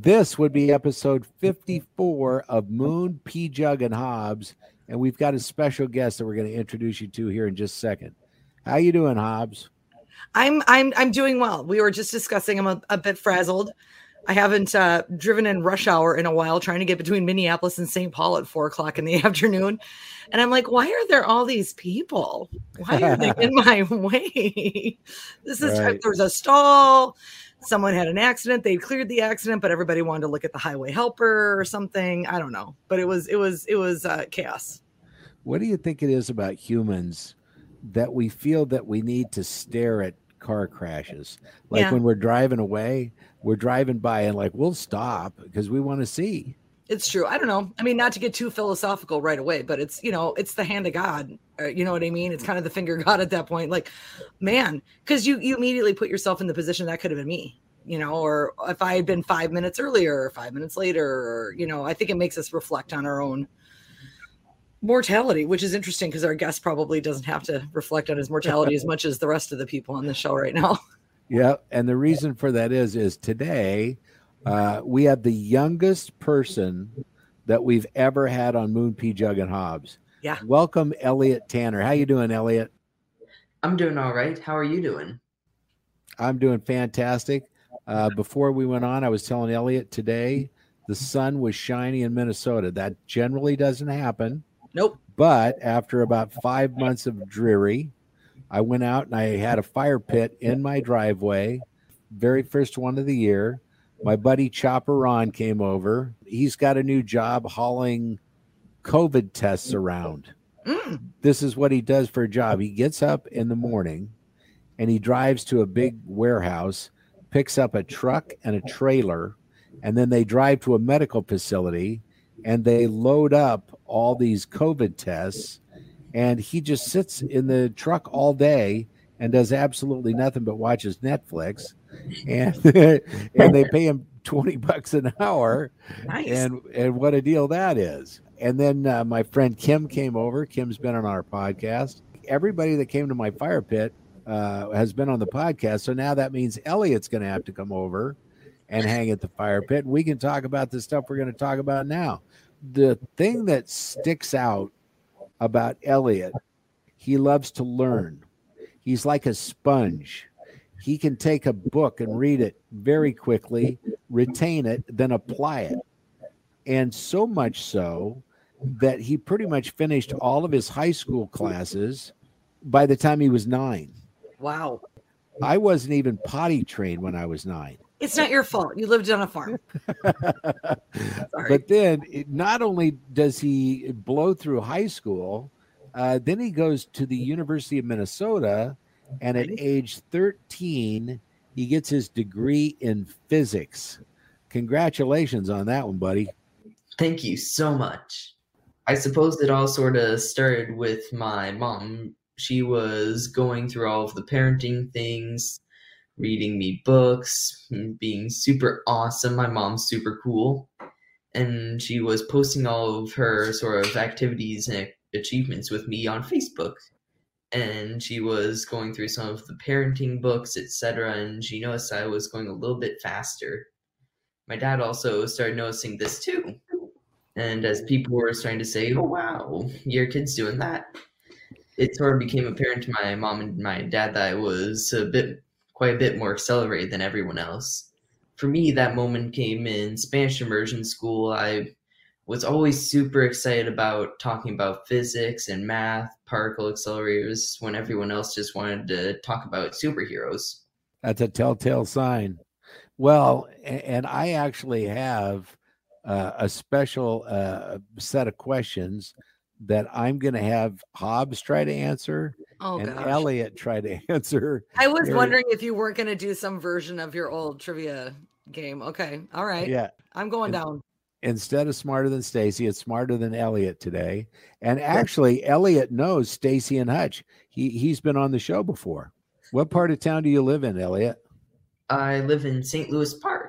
This would be episode 54 of Moon, Pjugg, and Hobbs. And we've got a special guest that we're going to introduce you to here in just a second. How you doing, Hobbs? I'm I'm I'm doing well. We were just discussing. I'm a, a bit frazzled. I haven't uh, driven in rush hour in a while, trying to get between Minneapolis and St. Paul at four o'clock in the afternoon, and I'm like, why are there all these people? Why are they in my way? This is right. there's a stall. Someone had an accident. They cleared the accident, but everybody wanted to look at the highway helper or something. I don't know, but it was it was it was uh, chaos. What do you think it is about humans that we feel that we need to stare at car crashes? Like yeah. when we're driving away, we're driving by and like we'll stop because we want to see. It's true. I don't know. I mean, not to get too philosophical right away, but it's you know, it's the hand of God. You know what I mean? It's kind of the finger God at that point. Like, man, because you you immediately put yourself in the position that could have been me. You know, or if I had been five minutes earlier or five minutes later, or you know, I think it makes us reflect on our own mortality, which is interesting because our guest probably doesn't have to reflect on his mortality as much as the rest of the people on the show right now. Yeah, and the reason for that is is today uh, we have the youngest person that we've ever had on Moon Pjugg and Hobbs. Yeah. Welcome, Elliot Tanner. How you doing, Elliot? I'm doing all right. How are you doing? I'm doing fantastic. Uh, before we went on, I was telling Elliot today the sun was shiny in Minnesota. That generally doesn't happen. Nope. But after about five months of dreary, I went out and I had a fire pit in my driveway, very first one of the year. My buddy Chopper Ron came over. He's got a new job hauling COVID tests around. Mm. This is what he does for a job. He gets up in the morning and he drives to a big warehouse, picks up a truck and a trailer, and then they drive to a medical facility and they load up all these COVID tests. And he just sits in the truck all day and does absolutely nothing but watches Netflix. And and they pay him 20 bucks an hour. Nice. And and what a deal that is. And then uh, my friend Kim came over. Kim's been on our podcast. Everybody that came to my fire pit uh, has been on the podcast. So now that means Elliot's going to have to come over and hang at the fire pit. We can talk about the stuff we're going to talk about now. The thing that sticks out about Elliot, he loves to learn. He's like a sponge. He can take a book and read it very quickly, retain it, then apply it. And so much so that he pretty much finished all of his high school classes by the time he was nine. Wow. I wasn't even potty trained when I was nine. It's not your fault. You lived on a farm. but then, it, not only does he blow through high school, uh, then he goes to the University of Minnesota, and at age 13, he gets his degree in physics. Congratulations on that one, buddy. Thank you so much. I suppose it all sort of started with my mom. She was going through all of the parenting things, reading me books, being super awesome. My mom's super cool. And she was posting all of her sort of activities and achievements with me on Facebook. And she was going through some of the parenting books, etc. And she noticed I was going a little bit faster. My dad also started noticing this too. And as people were starting to say, oh, wow, your kid's doing that, it sort of became apparent to my mom and my dad that I was a bit quite a bit more accelerated than everyone else. For me, that moment came in Spanish immersion school. I was always super excited about talking about physics and math, particle accelerators, when everyone else just wanted to talk about superheroes. That's a telltale sign. Well, and I actually have uh, a special uh, set of questions that I'm going to have Hobbs try to answer oh, and gosh. Elliot try to answer. I was wondering if you weren't going to do some version of your old trivia game. Okay. All right. Yeah. I'm going down. Instead of smarter than Stacy, it's smarter than Elliot today. And actually, Elliot knows Stacy and Hutch. He he's been on the show before. What part of town do you live in, Elliot? I live in St. Louis Park.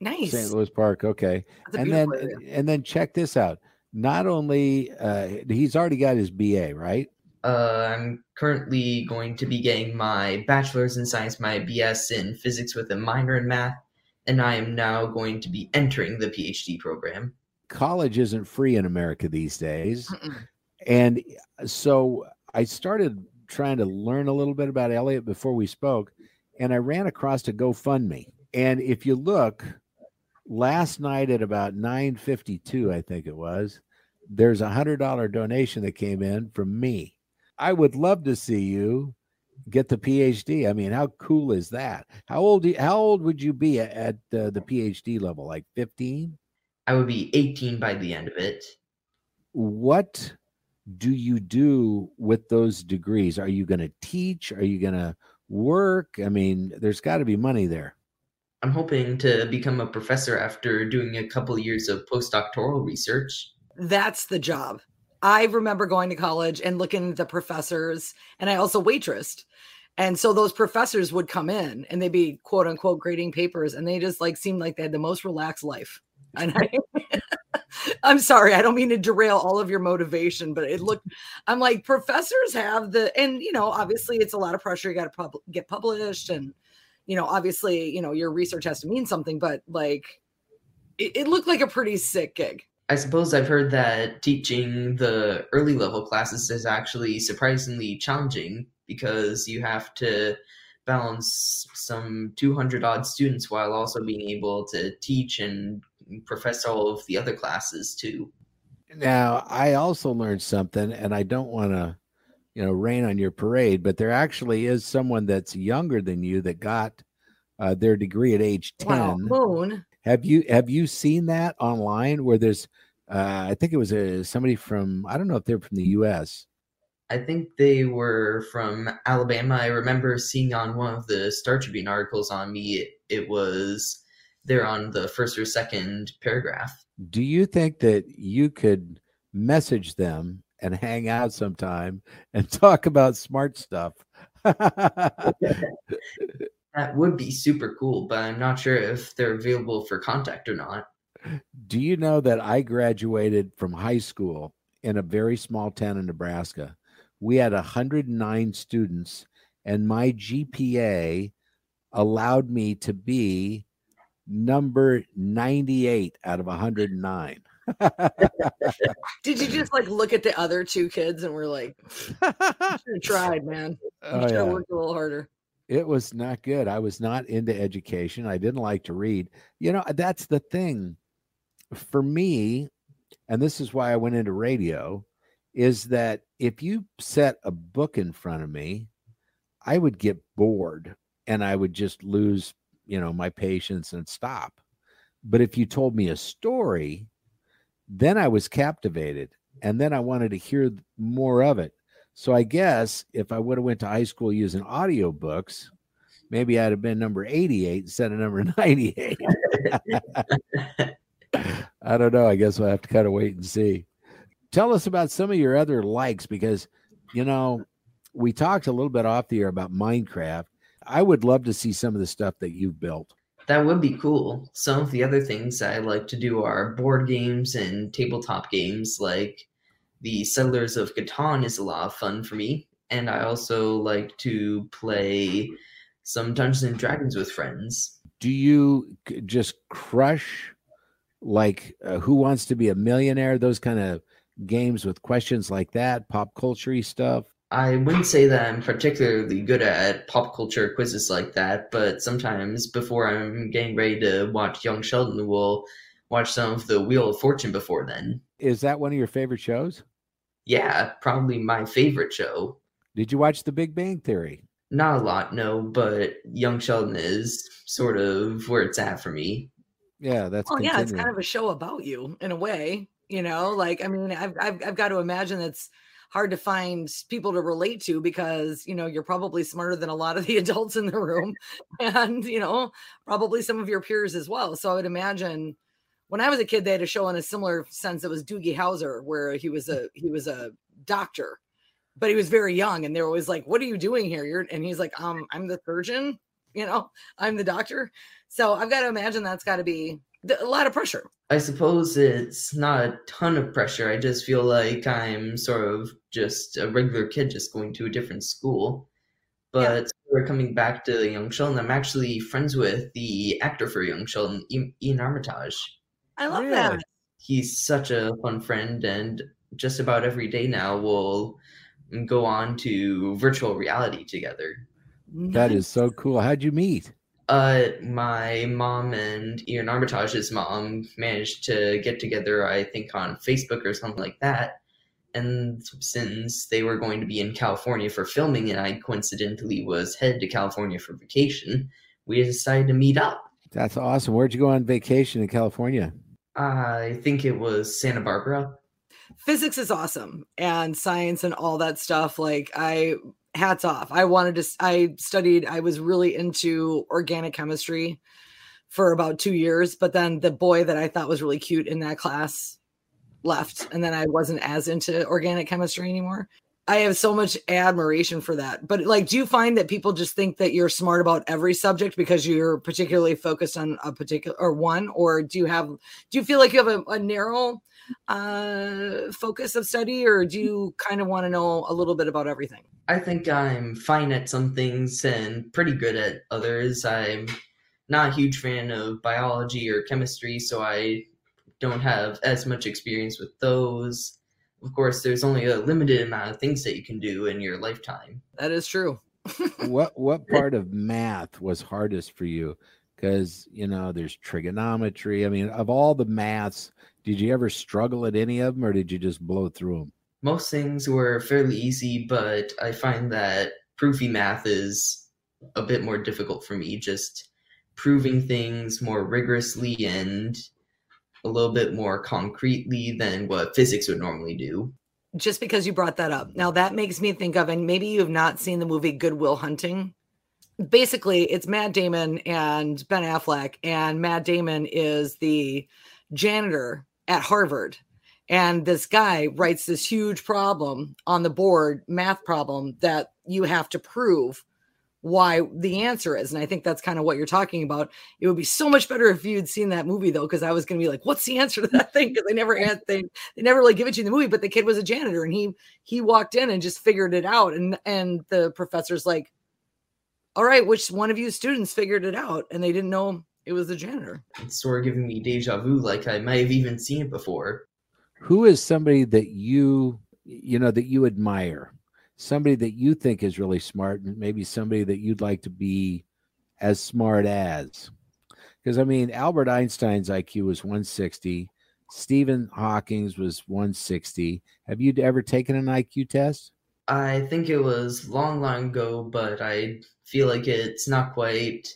Nice. St. Louis Park. Okay. And then area. and then check this out not only uh, he's already got his BA, right? Uh, I'm currently going to be getting my bachelor's in science, my BS in physics with a minor in math, and I am now going to be entering the PhD program. College isn't free in America these days. Mm-mm. And so I started trying to learn a little bit about Elliot before we spoke, and I ran across a GoFundMe. And if you look, last night at about 9:52, I think it was, there's a hundred dollar donation that came in from me. I would love to see you get the PhD. I mean, how cool is that? How old? do you- How old would you be at, at uh, the PhD level? Like 15? I would be 18 by the end of it. What do you do with those degrees? Are you going to teach? Are you going to work? I mean, there's got to be money there. I'm hoping to become a professor after doing a couple years of postdoctoral research. That's the job. I remember going to college and looking at the professors, and I also waitressed. And so those professors would come in and they'd be quote unquote grading papers, and they just like seemed like they had the most relaxed life. And I, I'm sorry, I don't mean to derail all of your motivation, but it looked, I'm like, professors have the, and you know, obviously it's a lot of pressure. You got to pub- get published, and you know, obviously, you know, your research has to mean something, but like, it, it looked like a pretty sick gig. I suppose I've heard that teaching the early level classes is actually surprisingly challenging because you have to balance some 200 odd students while also being able to teach and profess all of the other classes too. Now, I also learned something, and I don't want to, you know, rain on your parade, but there actually is someone that's younger than you that got uh, their degree at age 10. Wow, moon. Have you have you seen that online where there's uh, I think it was a, somebody from I don't know if they're from the US. I think they were from Alabama. I remember seeing on one of the Star Tribune articles on me, it, it was there on the first or second paragraph. Do you think that you could message them and hang out sometime and talk about smart stuff? That would be super cool, but I'm not sure if they're available for contact or not. Do you know that I graduated from high school in a very small town in Nebraska? We had 109 students, and my GPA allowed me to be number 98 out of 109. Did you just like look at the other two kids and we're like, You should have tried, man. You Oh, should have yeah. worked a little harder. It was not good. I was not into education. I didn't like to read. You know, that's the thing for me, and this is why I went into radio, is that if you set a book in front of me, I would get bored and I would just lose, you know, my patience and stop. But if you told me a story, then I was captivated and then I wanted to hear more of it. So I guess if I would have went to high school using audiobooks, maybe I'd have been number 88 instead of number 98. I don't know. I guess we'll have to kind of wait and see. Tell us about some of your other likes because, you know, we talked a little bit off the air about Minecraft. I would love to see some of the stuff that you've built. That would be cool. Some of the other things I like to do are board games and tabletop games, like the Settlers of Catan is a lot of fun for me. And I also like to play some Dungeons and Dragons with friends. Do you just crush like uh, Who Wants to Be a Millionaire? Those kind of games with questions like that, pop culture stuff. I wouldn't say that I'm particularly good at pop culture quizzes like that, but sometimes before I'm getting ready to watch Young Sheldon, we'll watch some of the Wheel of Fortune before then. Is that one of your favorite shows? Yeah, probably my favorite show. Did you watch The Big Bang Theory? Not a lot, no, but Young Sheldon is sort of where it's at for me. Yeah, that's Well, yeah, it's kind of a show about you in a way, you know. Like, I mean, I've I've, I've got to imagine it's hard to find people to relate to because you know you're probably smarter than a lot of the adults in the room, and you know probably some of your peers as well. So I would imagine when I was a kid, they had a show in a similar sense. It was Doogie Howser, where he was a he was a doctor, but he was very young, and they were always like, "What are you doing here?" You're and he's like, "Um, I'm the surgeon." You know, I'm the doctor. So I've got to imagine that's got to be a lot of pressure. I suppose it's not a ton of pressure. I just feel like I'm sort of just a regular kid just going to a different school. But we're coming back to Young Sheldon, I'm actually friends with the actor for Young Sheldon, Iain Armitage. I love really? that. He's such a fun friend, and just about every day now we'll go on to virtual reality together. That is so cool. How'd you meet? Uh, my mom and Iain Armitage's mom managed to get together, I think, on Facebook or something like that. And since they were going to be in California for filming, and I coincidentally was headed to California for vacation, we decided to meet up. That's awesome. Where'd you go on vacation in California? I think it was Santa Barbara. Physics is awesome and science and all that stuff. Like, I hats off. I wanted to, I studied, I was really into organic chemistry for about two years, but then the boy that I thought was really cute in that class left. And then I wasn't as into organic chemistry anymore. I have so much admiration for that. But like, do you find that people just think that you're smart about every subject because you're particularly focused on a particular or one, or do you have do you feel like you have a, a narrow uh, focus of study, or do you kind of want to know a little bit about everything? I think I'm fine at some things and pretty good at others. I'm not a huge fan of biology or chemistry, so I don't have as much experience with those of course, there's only a limited amount of things that you can do in your lifetime. That is true. what what part of math was hardest for you? Because you know, there's trigonometry. I mean, of all the maths, did you ever struggle at any of them, or did you just blow through them? Most things were fairly easy, but I find that proofy math is a bit more difficult for me. Just proving things more rigorously and a little bit more concretely than what physics would normally do. Just because you brought that up. Now that makes me think of, and maybe you have not seen the movie Good Will Hunting. Basically, it's Matt Damon and Ben Affleck, and Matt Damon is the janitor at Harvard. And this guy writes this huge problem on the board, math problem that you have to prove why the answer is. And I think that's kind of what you're talking about. It would be so much better if you'd seen that movie though, because I was going to be like, what's the answer to that thing? Because they never had they, they never really give it to you in the movie, but the kid was a janitor and he he walked in and just figured it out. And and the professor's like, all right, which one of you students figured it out? And they didn't know it was the janitor. It's sort of giving me deja vu, like I might have even seen it before. Who is somebody that you you know that you admire? somebody that you think is really smart and maybe somebody that you'd like to be as smart as. Because I mean, Albert Einstein's IQ was 160, Stephen Hawking's was 160. Have you ever taken an IQ test? I think it was long, long ago, but I feel like it's not quite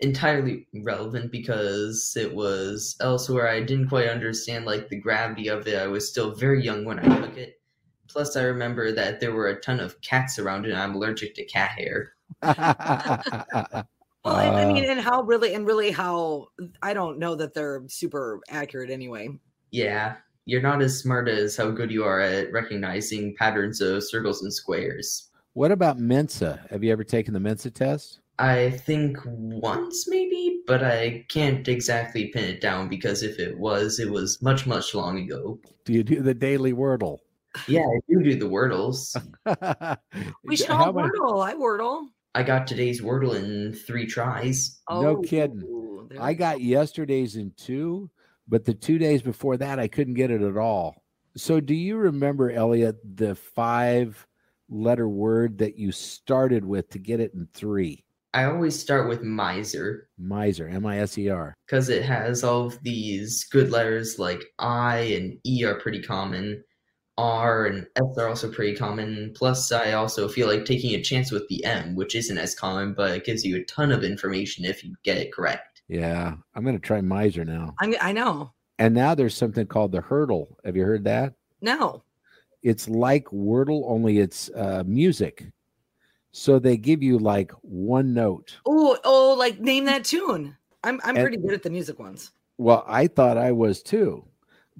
entirely relevant because it was elsewhere. I didn't quite understand like the gravity of it. I was still very young when I took it. Plus, I remember that there were a ton of cats around, and I'm allergic to cat hair. well, I mean, uh. and how really, and really, how I don't know that they're super accurate anyway. Yeah, you're not as smart as how good you are at recognizing patterns of circles and squares. What about Mensa? Have you ever taken the Mensa test? I think once maybe, but I can't exactly pin it down because if it was, it was much, much long ago. Do you do the daily Wordle? Yeah, I do do the Wordles. we should all Wordle. I Wordle. I got today's Wordle in three tries. Oh, no kidding. I got yesterday's in two, but the two days before that, I couldn't get it at all. So, do you remember, Elliot, the five letter word that you started with to get it in three? I always start with miser. Miser, M I S E R. Because it has all of these good letters like I and E are pretty common. R and S are also pretty common. Plus, I also feel like taking a chance with the M, which isn't as common, but it gives you a ton of information if you get it correct. Yeah, I'm going to try Miser now. I I know. And now there's something called the Heardle. Have you heard that? No. It's like Wordle, only it's uh, music. So they give you like one note. Oh, oh, like name that tune. I'm I'm and, pretty good at the music ones. Well, I thought I was too.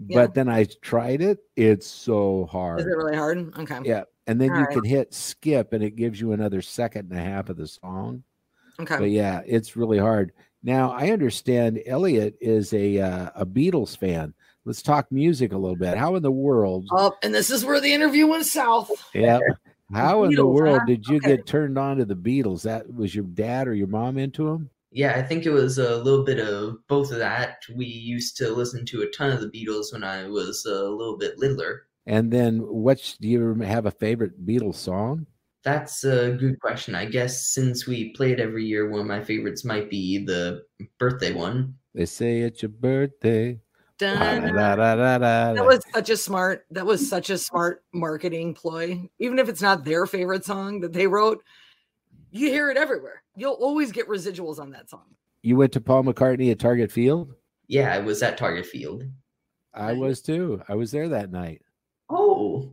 Yeah. But then I tried it. It's so hard. Is it really hard? Okay. Yeah. And then All you right. can hit skip and it gives you another second and a half of the song. Okay. But yeah, it's really hard. Now I understand Elliot is a uh, a Beatles fan. Let's talk music a little bit. How in the world? Oh, and this is where the interview went south. Yeah. How in the world huh? did you Okay. get turned on to the Beatles? That was your dad or your mom into them? Yeah, I think it was a little bit of both of that. We used to listen to a ton of the Beatles when I was a little bit littler. And then, what's do you have a favorite Beatles song? That's a good question. I guess since we play it every year, one of my favorites might be the birthday one. They say it's your birthday. Dun, Da, da, da, da, da, That was such a smart. That was such a smart marketing ploy. Even if it's not their favorite song that they wrote, you hear it everywhere. You'll always get residuals on that song. You went to Paul McCartney at Target Field. Yeah, I was at Target Field. I was too. I was there that night. Oh,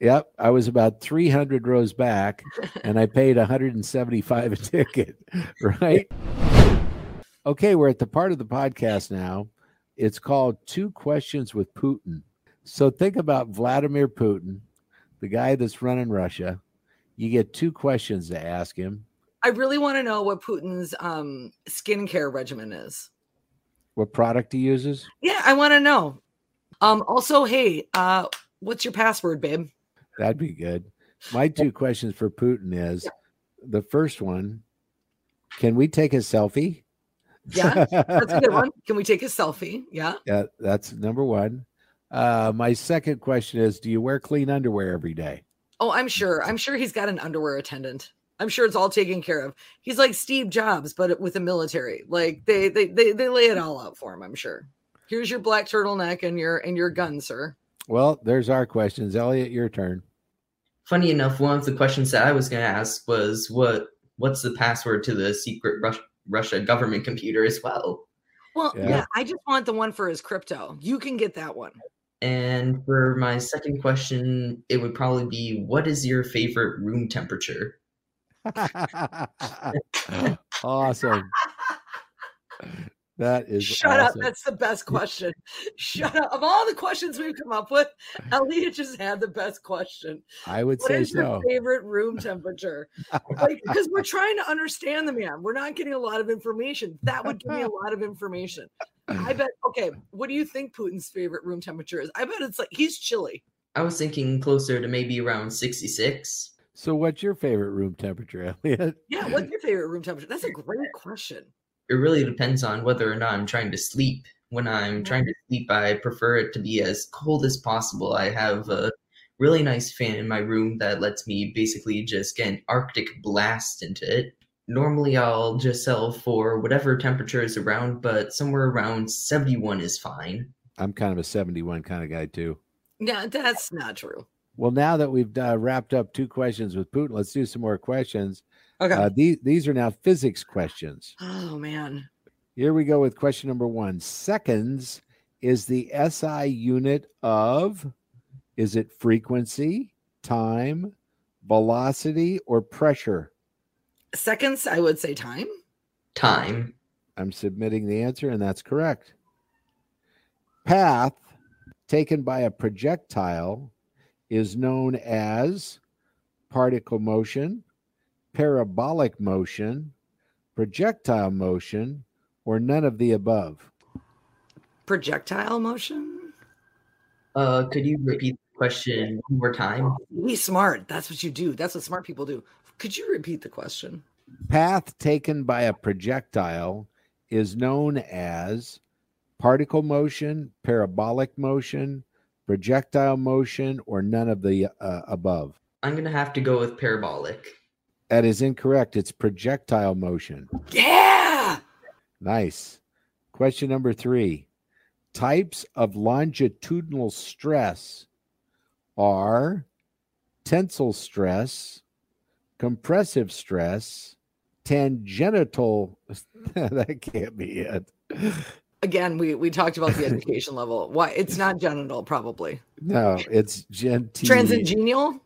Yep, I was about 300 rows back, and I paid 175 a ticket. Right. Okay, we're at the part of the podcast now. It's called Two Questions with Putin. So think about Vladimir Putin, the guy that's running Russia. You get two questions to ask him. I really want to know what Putin's um, skincare regimen is. What product he uses? Yeah, I want to know. Um, also, hey, uh, what's your password, babe? That'd be good. My two questions for Putin is the first one, can we take a selfie? Yeah, that's a good one. Can we take a selfie? Yeah. Yeah, that's number one. Uh, my second question is Do you wear clean underwear every day? Oh, I'm sure. I'm sure he's got an underwear attendant. I'm sure it's all taken care of. He's like Steve Jobs, but with the military. Like they they they, they lay it all out for him. I'm sure. Here's your black turtleneck and your and your gun, sir. Well, there's our questions. Elliot, your turn. funny enough, one of the questions that I was going to ask was what what's the password to the secret Rus- Russia government computer as well. Well, Yeah. yeah. I just want the one for his crypto. You can get that one. And for my second question, it would probably be what is your favorite room temperature? awesome. That is Shut up. That's the best question. Shut up. Of all the questions we've come up with, Elliot just had the best question. I would What say is your favorite room temperature? Like, because we're trying to understand the man. We're not getting a lot of information. That would give me a lot of information. I bet. Okay, what do you think Putin's favorite room temperature is? I bet it's like he's chilly. I was thinking closer to maybe around 66. So, what's your favorite room temperature, Elliot? Yeah, what's your favorite room temperature? That's a great question. It really depends on whether or not I'm trying to sleep. When I'm trying to sleep, I prefer it to be as cold as possible. I have a really nice fan in my room that lets me basically just get an Arctic blast into it. Normally, I'll just sell for whatever temperature is around, but somewhere around 71 is fine. I'm kind of a 71 kind of guy, too. Yeah, that's not true. Well, now that we've uh, wrapped up two questions with Putin, let's do some more questions. Okay. Uh, these, these are now physics questions. oh man. Here we go with question number one. Seconds is the SI unit of, is it frequency, time, velocity, or pressure? Seconds, I would say time. Time. I'm submitting the answer, and that's correct. Path taken by a projectile is known as particle motion, parabolic motion, projectile motion, or none of the above. Projectile motion. Uh, could you repeat the question one more time? Be smart. That's what you do. That's what smart people do. Could you repeat the question? Path taken by a projectile is known as particle motion, parabolic motion, projectile motion, or none of the uh, above. I'm going to have to go with parabolic. That is incorrect. It's projectile motion. Yeah. Nice. Question number three Types of longitudinal stress are tensile stress, compressive stress, tangential. that can't be it. Again, we we talked about the education level. Why it's not genital, probably. No, it's gen- T- Transgenial.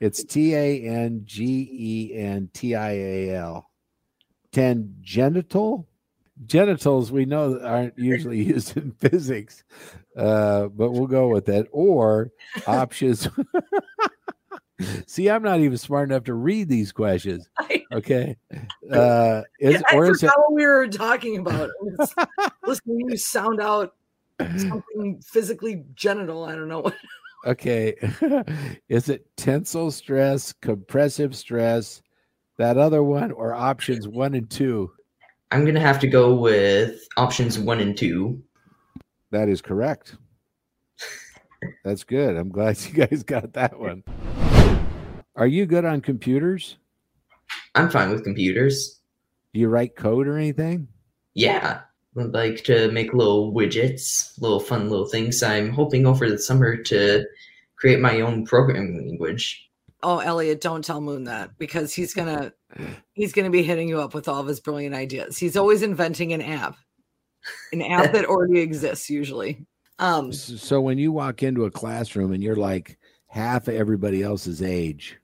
It's T A N G E N T I A L. Tangential? Genitals, we know aren't usually used in physics, uh, but we'll go with that. Or options. See, I'm not even smart enough to read these questions. Okay. Uh, is, I or is it, we were talking about. Listening you sound out something physically genital. I don't know what. Okay. Is it tensile stress, compressive stress, that other one, or options one and two? I'm gonna have to go with options one and two. That is correct. That's good. I'm glad you guys got that one. Are you good on computers? I'm fine with computers. Do you write code or anything? Yeah, I'd like to make little widgets, little fun little things. I'm hoping over the summer to create my own programming language. Oh, Elliot, don't tell Moon that because he's gonna he's gonna be hitting you up with all of his brilliant ideas. He's always inventing an app, an app that already exists usually. Um, So when you walk into a classroom and you're like half of everybody else's age,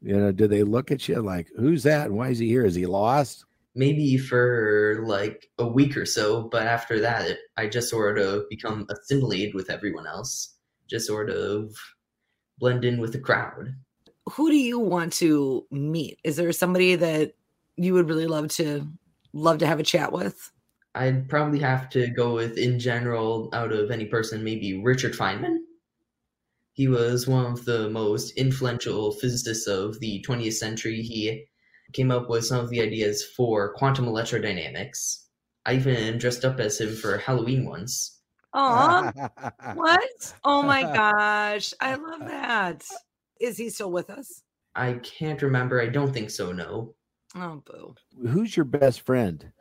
you know, do they look at you like, who's that? And why is he here? Is he lost? Maybe for like a week or so, but after that, it, I just sort of become assimilated with everyone else. Just sort of blend in with the crowd. who do you want to meet? Is there somebody that you would really love to love to have a chat with? I'd probably have to go with, in general, out of any person, maybe Richard Feynman. He was one of the most influential physicists of the 20th century. He came up with some of the ideas for quantum electrodynamics. I even dressed up as him for Halloween once. Oh, what? Oh my gosh. I love that. Is he still with us? I can't remember. I don't think so, no. Oh, boo. Who's your best friend?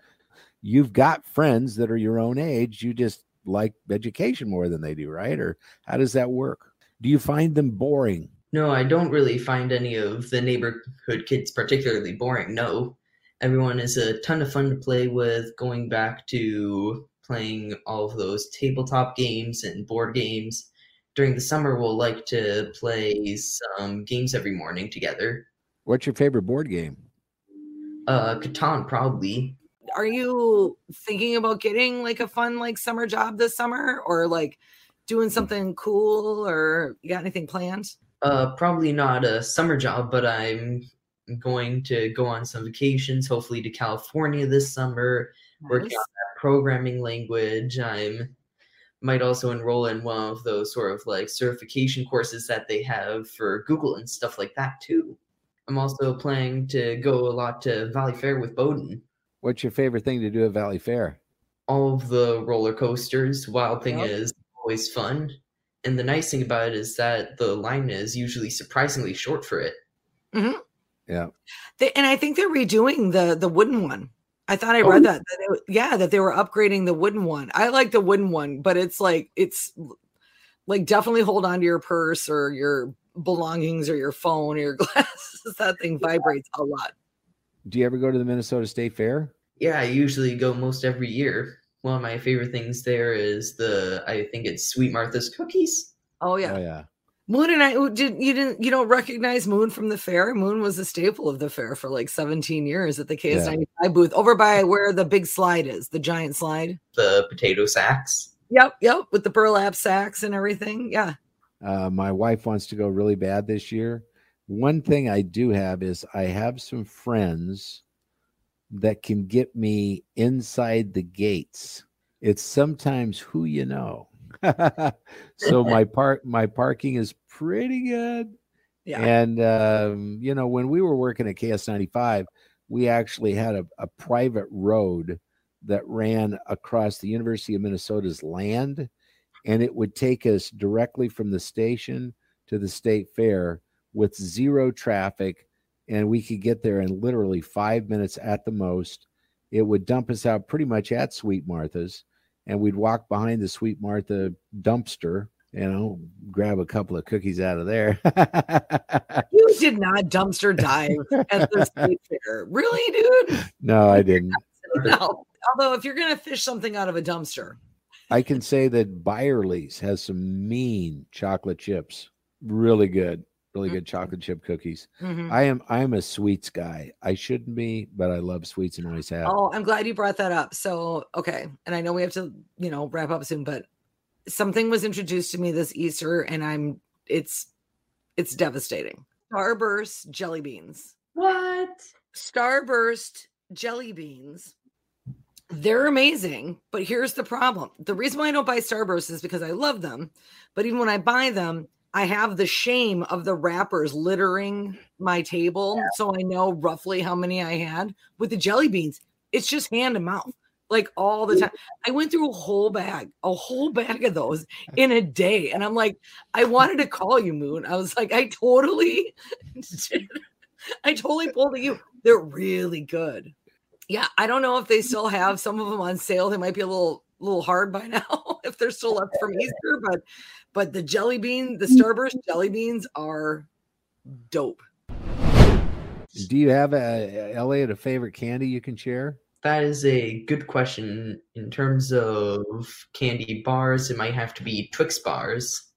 You've got friends that are your own age. You just like education more than they do, right? Or how does that work? Do you find them boring? No, I don't really find any of the neighborhood kids particularly boring. No, everyone is a ton of fun to play with. Going back to playing all of those tabletop games and board games. During the summer, we'll like to play some games every morning together. What's your favorite board game? Uh, Catan, probably. Are you thinking about getting like a fun like summer job this summer or like doing something cool or you got anything planned? Uh, probably not a summer job, but I'm going to go on some vacations, hopefully to California this summer. working Nice. on that programming language. I'm might also enroll in one of those sort of like certification courses that they have for Google and stuff like that too. I'm also planning to go a lot to Valleyfair with Bowden. What's your favorite thing to do at Valleyfair? All of the roller coasters. Wild thing Yep. is always fun. And the nice thing about it is that the line is usually surprisingly short for it. Mm-hmm. Yeah. They, and I think they're redoing the the wooden one. I thought I Oh. read that, that it- yeah, that they were upgrading the wooden one. I like the wooden one, but it's like it's like definitely hold on to your purse or your belongings or your phone or your glasses. that thing vibrates a lot. Do you ever go to the Minnesota State Fair? Yeah, I usually go most every year. One of my favorite things there is the I think it's Sweet Martha's cookies. Oh yeah. Oh yeah. Moon and I oh, did you didn't you don't recognize Moon from the fair? Moon was a staple of the fair for like 17 years at the KS95 booth over by where the big slide is, the giant slide. the potato sacks. Yep, yep, with the burlap sacks and everything. Yeah. Uh, my wife wants to go really bad this year. One thing I do have is I have some friends that can get me inside the gates. It's sometimes who you know. so my park my parking is pretty good. Yeah. And um, you know, when we were working at KS95, we actually had a, a private road that ran across the University of Minnesota's land, and it would take us directly from the station to the state fair with zero traffic, and we could get there in literally five minutes at the most. It would dump us out pretty much at Sweet Martha's, and we'd walk behind the Sweet Martha dumpster, you know, grab a couple of cookies out of there. You did not dumpster dive at the state fair. Really, dude? no, I didn't. No. Although if you're gonna fish something out of a dumpster, I can say that Byerly's has some mean chocolate chips. Really good. Really good chocolate chip cookies. Mhm. I am I am a sweets guy. I shouldn't be, but I love sweets and always have. Oh, I'm glad you brought that up. So, okay. And I know we have to, you know, wrap up soon, but something was introduced to me this Easter and I'm it's it's devastating. Starburst jelly beans. What? Starburst jelly beans They're amazing, but here's the problem. The reason why I don't buy Starburst is because I love them. But even when I buy them, I have the shame of the wrappers littering my table. Yeah. So I know roughly how many I had. With the jelly beans, it's just hand to mouth like all the time. I went through a whole bag, a whole bag of those in a day. And I'm like, I wanted to call you, Moon. I was like, I totally, I totally pulled you. They're really good yeah, I don't know if they still have some of them on sale. They might be a little little hard by now if they're still left from Easter, but but the jelly bean, the mm. Starburst jelly beans are dope. Do you have a Elliot a favorite candy you can share? That is a good question. In terms of candy bars, it might have to be Twix bars.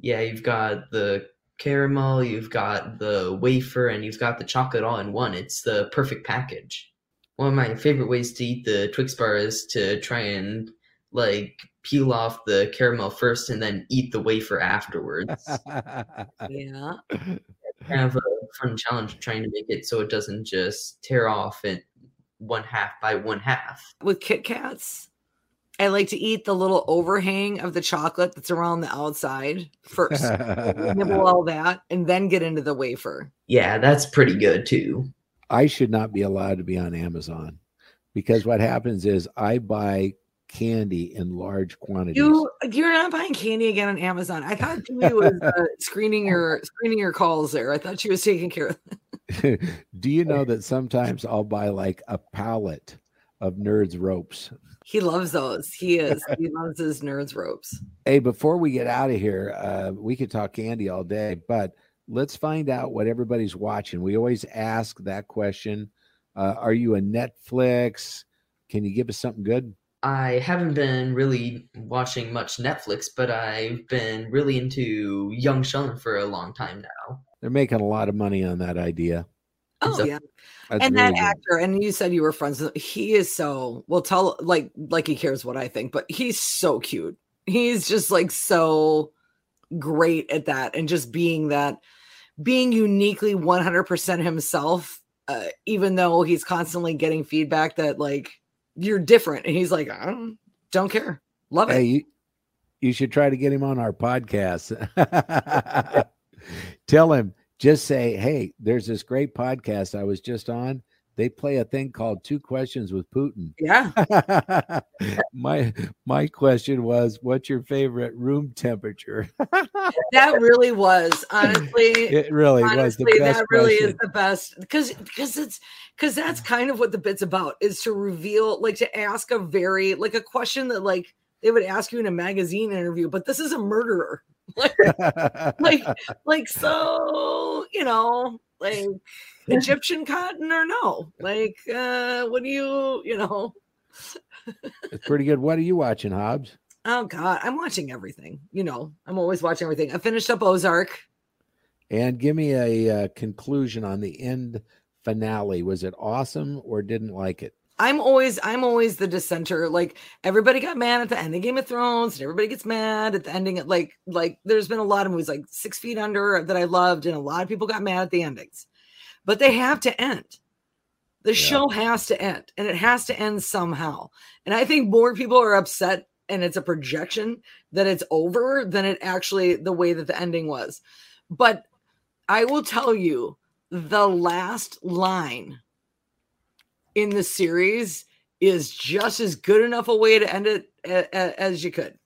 Yeah, you've got the caramel, you've got the wafer, and you've got the chocolate all in one. It's the perfect package one of my favorite ways to eat the Twix bar is to try and like peel off the caramel first and then eat the wafer afterwards. yeah. Kind of a fun challenge trying to make it so it doesn't just tear off in one half by one half. With Kit Kats, I like to eat the little overhang of the chocolate that's around the outside first. nibble all that and then get into the wafer. Yeah, that's pretty good too. I should not be allowed to be on Amazon because what happens is I buy candy in large quantities. You you're not buying candy again on Amazon. I thought Julie was uh, screening your screening your calls there. I thought she was taking care of. Do you know that sometimes I'll buy like a pallet of Nerds ropes? He loves those. He is. He loves his Nerds ropes. Hey, before we get out of here, uh, we could talk candy all day, but let's find out what everybody's watching. We always ask that question. Uh, are you a Netflix? Can you give us something good? I haven't been really watching much Netflix, but I've been really into Young Sheldon for a long time now. They're making a lot of money on that idea. Oh a, yeah, and really that good. actor, and you said you were friends. He is so well. Tell like like he cares what I think, but he's so cute. He's just like so great at that and just being that being uniquely 100% himself uh, even though he's constantly getting feedback that like you're different. And he's like i don't, don't care. Love it. Hey, you, you should try to get him on our podcast. Tell him just say hey there's this great podcast i was just on they play a thing called two questions with Putin. Yeah. my my question was, what's your favorite room temperature? that really was honestly. It really honestly, was That really question. is the best because because it's because that's kind of what the bit's about is to reveal like to ask a very like a question that like they would ask you in a magazine interview, but this is a murderer. like, like, like so, you know, like Egyptian cotton or no? Like, uh, what do you, you know? it's pretty good. What are you watching, Hobbs? Oh God, I'm watching everything. You know, I'm always watching everything. I finished up Ozark. And give me a, uh, conclusion on the end finale. Was it awesome or didn't like it? I'm always I'm always the dissenter. Like everybody got mad at the end of Game of Thrones, and everybody gets mad at the ending. Of, like like there's been a lot of movies like Six Feet Under that I loved, and a lot of people got mad at the endings but they have to end. The yeah. show has to end and it has to end somehow. And I think more people are upset and it's a projection that it's over than it actually the way that the ending was. But I will tell you the last line in the series is just as good enough a way to end it as you could.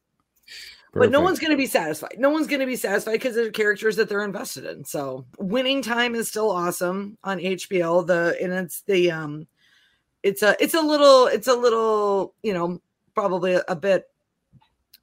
Perfect. But no one's going to be satisfied. No one's going to be satisfied because they're characters that they're invested in. So, Winning Time is still awesome on HBO. The and it's the um, it's a it's a little it's a little you know probably a, a bit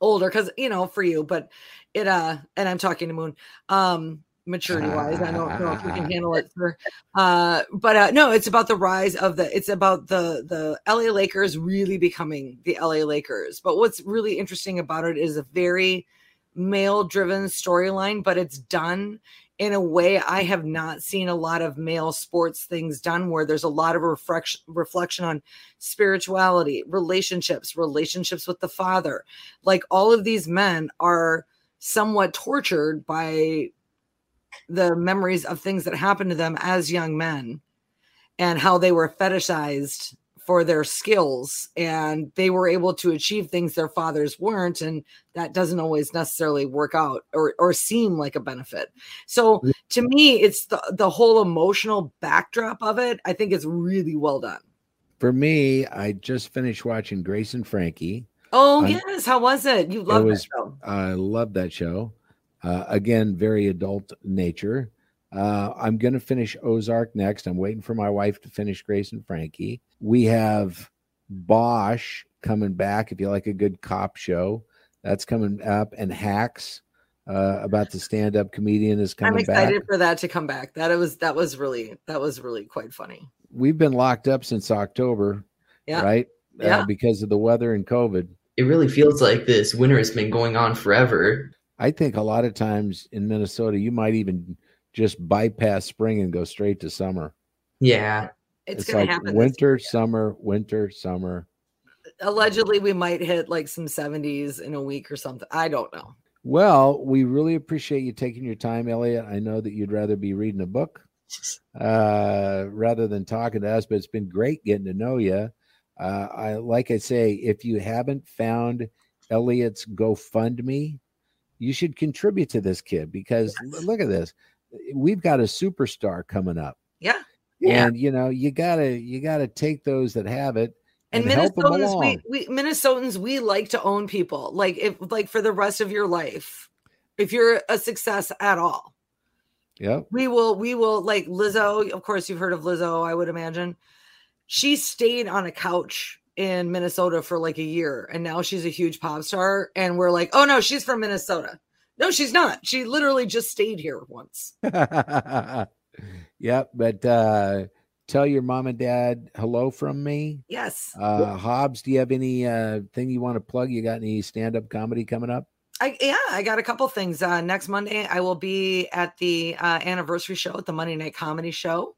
older because you know for you, but it uh and I'm talking to Moon um maturity wise. I don't know if you can handle it. For, uh, but uh, no, it's about the rise of the. It's about the the LA Lakers really becoming the LA Lakers. But what's really interesting about it is a very male driven storyline, but it's done in a way I have not seen a lot of male sports things done where there's a lot of reflection reflection on spirituality, relationships, relationships with the father. Like all of these men are somewhat tortured by the memories of things that happened to them as young men and how they were fetishized for their skills. And they were able to achieve things their fathers weren't. And that doesn't always necessarily work out or, or seem like a benefit. So to me it's the, the whole emotional backdrop of it i think it's really well done. For me, I just finished watching Grace and Frankie. oh I'm- yes. How was it? You love was- that show. I love that show. Uh, again, very adult nature. Uh, I'm going to finish Ozark next. I'm waiting for my wife to finish Grace and Frankie. We have Bosch coming back. If you like a good cop show, that's coming up. And Hacks uh, about the stand up comedian is coming. i'm excited back. for that to come back that was that was really that was really quite funny We've been locked up since October, Yeah. right? Yeah. Uh, because of the weather and COVID. It really feels like this winter has been going on forever. I think a lot of times in Minnesota, you might even just bypass spring and go straight to summer. Yeah. it's, It's, gonna like happen this winter, summer, winter, summer. allegedly we might hit like some 70s in a week or something i don't know Well, we really appreciate you taking your time, Elliot. I know that you'd rather be reading a book uh, rather than talking to us, but it's been great getting to know you. Uh, I like I say, if you haven't found Elliot's GoFundMe, you should contribute to this kid because l- look at this. We've got a superstar coming up. yeah Yeah. And you know, you gotta you gotta take those that have it and, and, minnesotans we, we minnesotans we like to own people like if like for the rest of your life if you're a success at all Yeah. we will we will like lizzo of course you've heard of lizzo i would imagine she stayed on a couch in minnesota for like a year and now she's a huge pop star and we're like oh no she's from minnesota no she's not she literally just stayed here once yep. But uh tell your mom and dad hello from me. yes Uh Hobbs, do you have any uh thing you want to plug? You got any stand-up comedy coming up? I yeah, I got a couple things. Uh, next Monday, I will be at the uh, anniversary show at the Monday Night Comedy Show.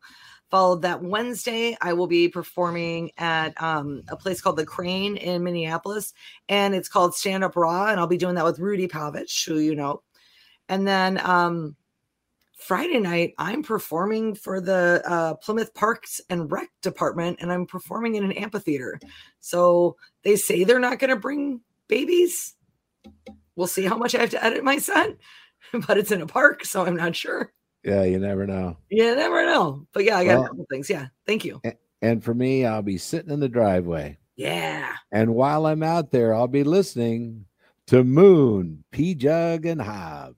Followed that Wednesday, I will be performing at um, a place called the Crane in Minneapolis, and it's called Stand Up Raw, and I'll be doing that with Rudy Pavich, who you know. And then um, Friday night, I'm performing for the uh, Plymouth Parks and Rec Department, and I'm performing in an amphitheater. So they say they're not going to bring babies. We'll see how much I have to edit my set, but it's in a park, so I'm not sure. Yeah, you never know. You never know. But yeah, I got Well- a couple things. Yeah. Thank you. And for me, I'll be sitting in the driveway. Yeah. And while I'm out there, I'll be listening to Moon, Pjugg, and Hobbs.